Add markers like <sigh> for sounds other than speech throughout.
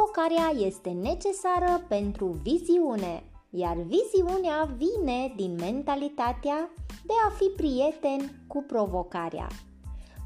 Provocarea este necesară pentru viziune, iar viziunea vine din mentalitatea de a fi prieten cu provocarea.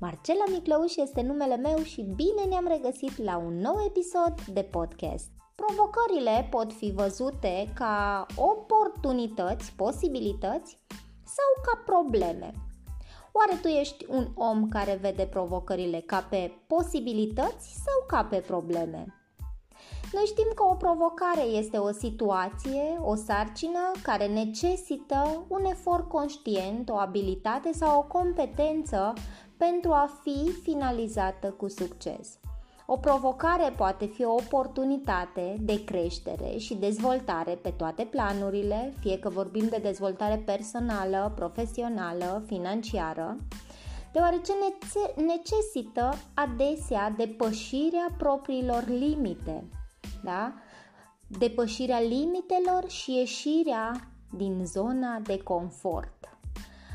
Marcela Miclăuș este numele meu și bine ne-am regăsit la un nou episod de podcast. Provocările pot fi văzute ca oportunități, posibilități sau ca probleme. Oare tu ești un om care vede provocările ca pe posibilități sau ca pe probleme? Noi știm că o provocare este o situație, o sarcină care necesită un efort conștient, o abilitate sau o competență pentru a fi finalizată cu succes. O provocare poate fi o oportunitate de creștere și dezvoltare pe toate planurile, fie că vorbim de dezvoltare personală, profesională, financiară, deoarece necesită adesea depășirea propriilor limite, da? depășirea limitelor și ieșirea din zona de confort.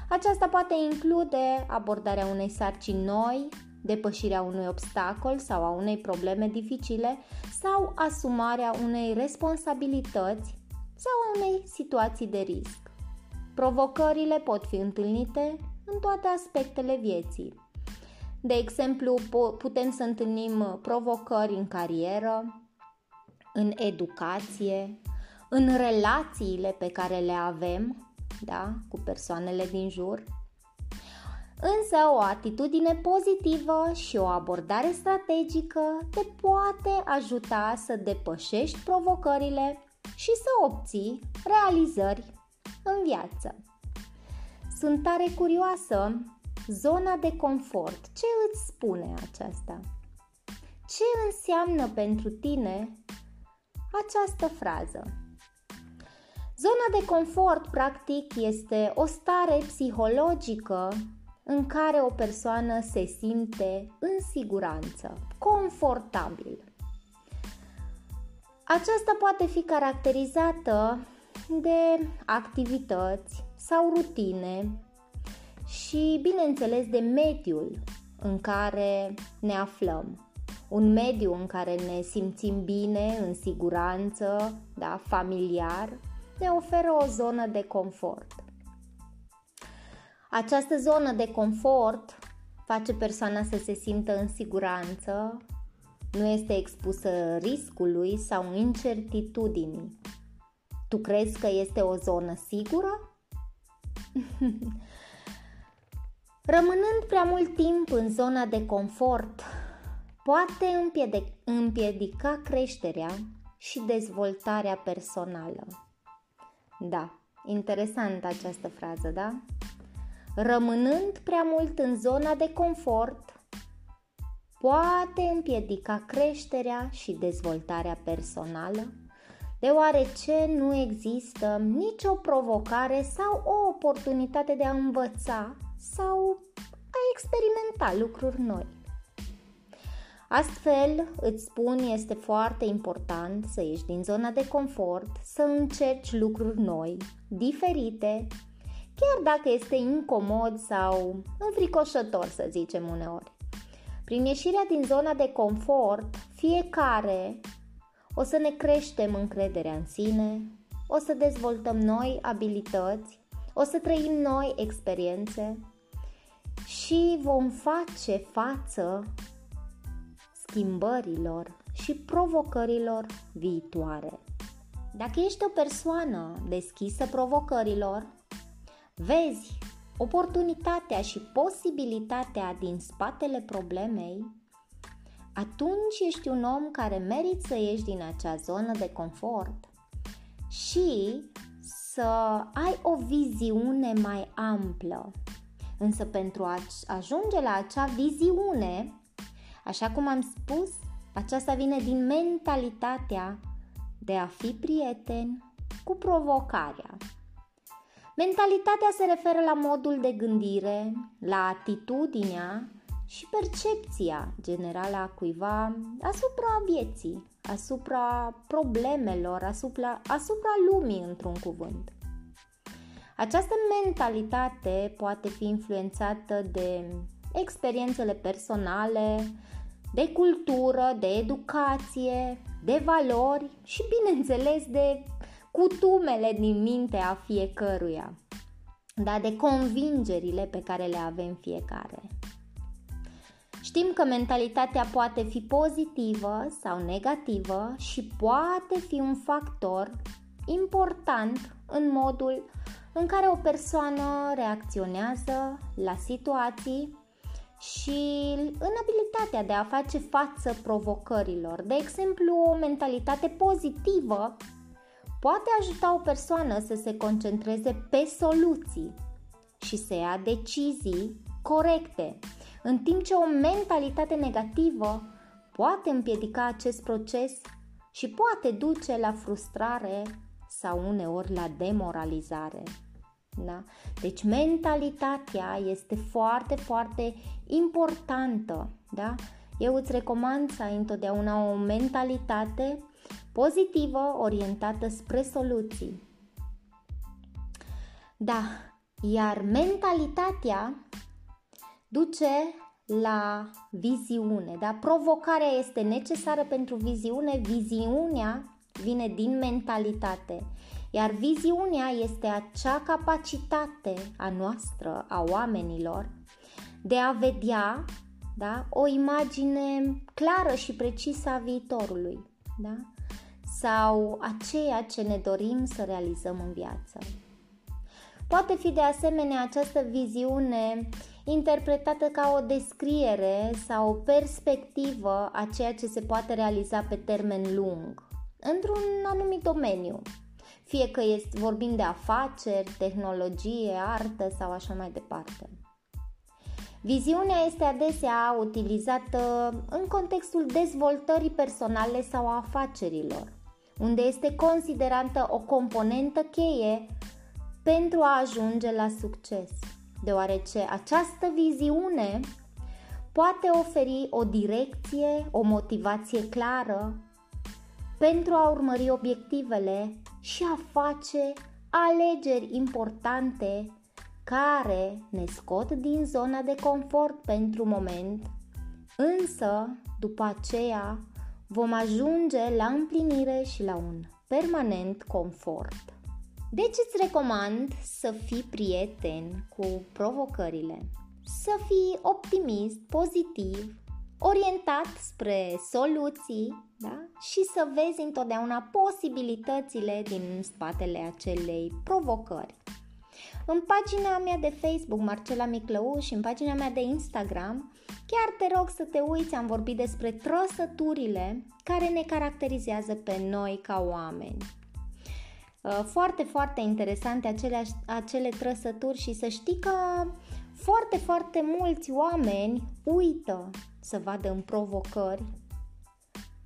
Aceasta poate include abordarea unei sarcini noi, depășirea unui obstacol sau a unei probleme dificile sau asumarea unei responsabilități sau a unei situații de risc. Provocările pot fi întâlnite în toate aspectele vieții. De exemplu, putem să întâlnim provocări în carieră, în educație, în relațiile pe care le avem da, cu persoanele din jur, Însă o atitudine pozitivă și o abordare strategică te poate ajuta să depășești provocările și să obții realizări în viață. Sunt tare curioasă, zona de confort, ce îți spune aceasta? Ce înseamnă pentru tine această frază? Zona de confort, practic, este o stare psihologică în care o persoană se simte în siguranță, confortabil. Aceasta poate fi caracterizată de activități sau rutine și, bineînțeles, de mediul în care ne aflăm. Un mediu în care ne simțim bine, în siguranță, da, familiar, ne oferă o zonă de confort. Această zonă de confort face persoana să se simtă în siguranță, nu este expusă riscului sau incertitudinii. Tu crezi că este o zonă sigură? <laughs> Rămânând prea mult timp în zona de confort, poate împiedica creșterea și dezvoltarea personală. Da, interesant această frază, da? rămânând prea mult în zona de confort, poate împiedica creșterea și dezvoltarea personală, deoarece nu există nicio provocare sau o oportunitate de a învăța sau a experimenta lucruri noi. Astfel, îți spun, este foarte important să ieși din zona de confort, să încerci lucruri noi, diferite chiar dacă este incomod sau înfricoșător, să zicem uneori. Prin ieșirea din zona de confort, fiecare o să ne creștem încrederea în sine, o să dezvoltăm noi abilități, o să trăim noi experiențe și vom face față schimbărilor și provocărilor viitoare. Dacă ești o persoană deschisă provocărilor, Vezi oportunitatea și posibilitatea din spatele problemei, atunci ești un om care merită să ieși din acea zonă de confort și să ai o viziune mai amplă. Însă pentru a ajunge la acea viziune, așa cum am spus, aceasta vine din mentalitatea de a fi prieten cu provocarea. Mentalitatea se referă la modul de gândire, la atitudinea și percepția generală a cuiva asupra vieții, asupra problemelor, asupra, asupra lumii, într-un cuvânt. Această mentalitate poate fi influențată de experiențele personale de cultură, de educație, de valori și, bineînțeles, de cutumele din mintea fiecăruia, dar de convingerile pe care le avem fiecare. Știm că mentalitatea poate fi pozitivă sau negativă și poate fi un factor important în modul în care o persoană reacționează la situații și în abilitatea de a face față provocărilor. De exemplu, o mentalitate pozitivă poate ajuta o persoană să se concentreze pe soluții și să ia decizii corecte, în timp ce o mentalitate negativă poate împiedica acest proces și poate duce la frustrare sau uneori la demoralizare. Da? Deci mentalitatea este foarte, foarte importantă. Da? Eu îți recomand să ai întotdeauna o mentalitate pozitivă orientată spre soluții. Da, iar mentalitatea duce la viziune. Da? Provocarea este necesară pentru viziune, viziunea vine din mentalitate. Iar viziunea este acea capacitate a noastră, a oamenilor, de a vedea da, o imagine clară și precisă a viitorului. Da? Sau a ceea ce ne dorim să realizăm în viață. Poate fi de asemenea această viziune interpretată ca o descriere sau o perspectivă a ceea ce se poate realiza pe termen lung, într-un anumit domeniu, fie că este, vorbim de afaceri, tehnologie, artă sau așa mai departe. Viziunea este adesea utilizată în contextul dezvoltării personale sau a afacerilor, unde este considerată o componentă cheie pentru a ajunge la succes, deoarece această viziune poate oferi o direcție, o motivație clară pentru a urmări obiectivele și a face alegeri importante care ne scot din zona de confort pentru moment, însă după aceea vom ajunge la împlinire și la un permanent confort. Deci îți recomand să fii prieten cu provocările, să fii optimist, pozitiv, orientat spre soluții da? și să vezi întotdeauna posibilitățile din spatele acelei provocări. În pagina mea de Facebook, Marcela Miclău, și în pagina mea de Instagram, chiar te rog să te uiți, am vorbit despre trăsăturile care ne caracterizează pe noi ca oameni. Uh, foarte, foarte interesante acele, acele trăsături și să știi că foarte, foarte mulți oameni uită să vadă în provocări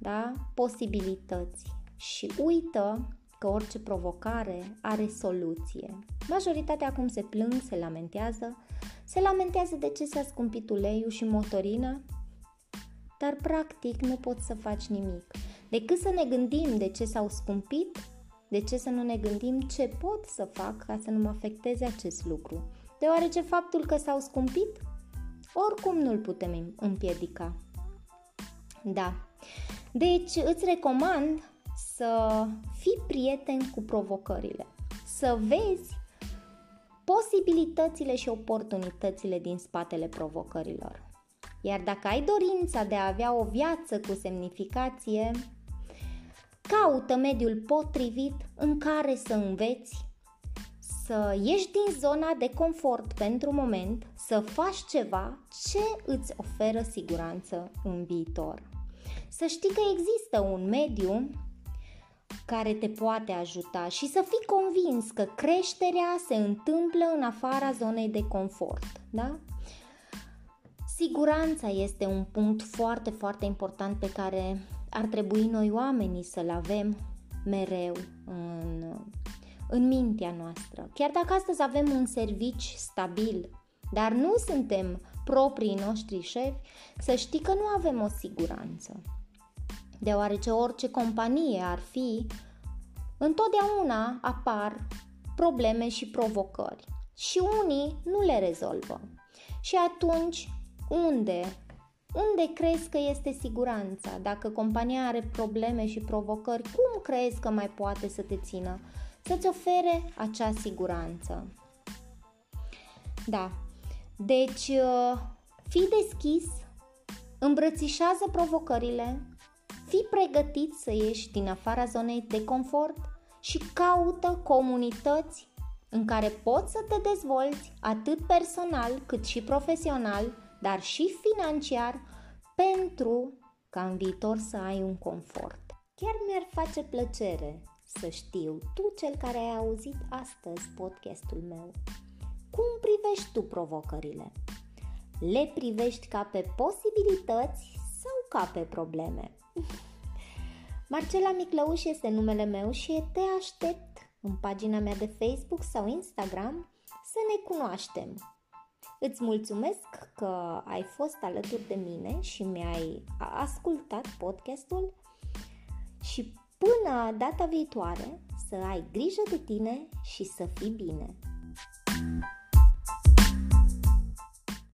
da? posibilități și uită că orice provocare are soluție. Majoritatea acum se plâng, se lamentează, se lamentează de ce s-a scumpit uleiul și motorina, dar practic nu poți să faci nimic. Decât să ne gândim de ce s-au scumpit, de ce să nu ne gândim ce pot să fac ca să nu mă afecteze acest lucru? Deoarece faptul că s-au scumpit, oricum nu-l putem împiedica. Da. Deci îți recomand să fii prieten cu provocările, să vezi posibilitățile și oportunitățile din spatele provocărilor. Iar dacă ai dorința de a avea o viață cu semnificație, Caută mediul potrivit în care să înveți, să ieși din zona de confort pentru moment, să faci ceva ce îți oferă siguranță în viitor. Să știi că există un mediu care te poate ajuta și să fii convins că creșterea se întâmplă în afara zonei de confort. Da? Siguranța este un punct foarte, foarte important pe care ar trebui noi oamenii să-l avem mereu în, în mintea noastră. Chiar dacă astăzi avem un servici stabil, dar nu suntem proprii noștri șefi, să știi că nu avem o siguranță. Deoarece orice companie ar fi, întotdeauna apar probleme și provocări și unii nu le rezolvă. Și atunci, unde Unde crezi că este siguranța? Dacă compania are probleme și provocări, cum crezi că mai poate să te țină? Să-ți ofere acea siguranță. Da. Deci, uh, fii deschis, îmbrățișează provocările, fii pregătit să ieși din afara zonei de confort și caută comunități în care poți să te dezvolți atât personal cât și profesional, dar și financiar, pentru ca în viitor să ai un confort. Chiar mi-ar face plăcere să știu, tu cel care ai auzit astăzi podcastul meu, cum privești tu provocările? Le privești ca pe posibilități sau ca pe probleme? <laughs> Marcela Miclăuș este numele meu și te aștept în pagina mea de Facebook sau Instagram să ne cunoaștem. Îți mulțumesc că ai fost alături de mine și mi-ai ascultat podcastul și până data viitoare să ai grijă de tine și să fii bine. thank you